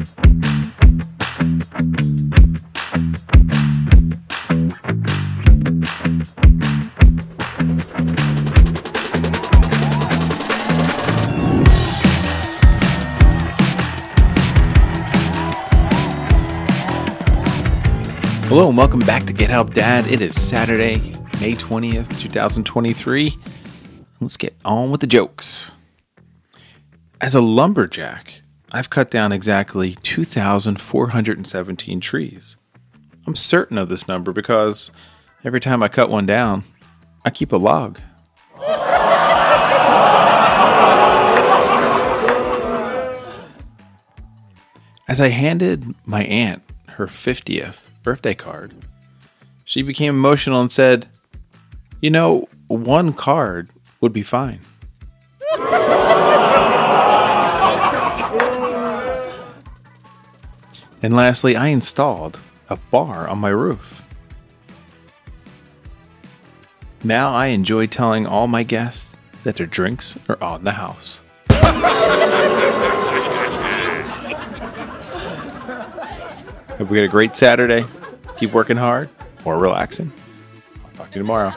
Hello and welcome back to Get Help Dad. It is Saturday, May 20th, 2023. Let's get on with the jokes. As a lumberjack, I've cut down exactly 2,417 trees. I'm certain of this number because every time I cut one down, I keep a log. As I handed my aunt her 50th birthday card, she became emotional and said, You know, one card would be fine. and lastly, I installed a bar on my roof. Now I enjoy telling all my guests that their drinks are on the house. Hope we get a great Saturday. Keep working hard or relaxing. I'll talk to you tomorrow.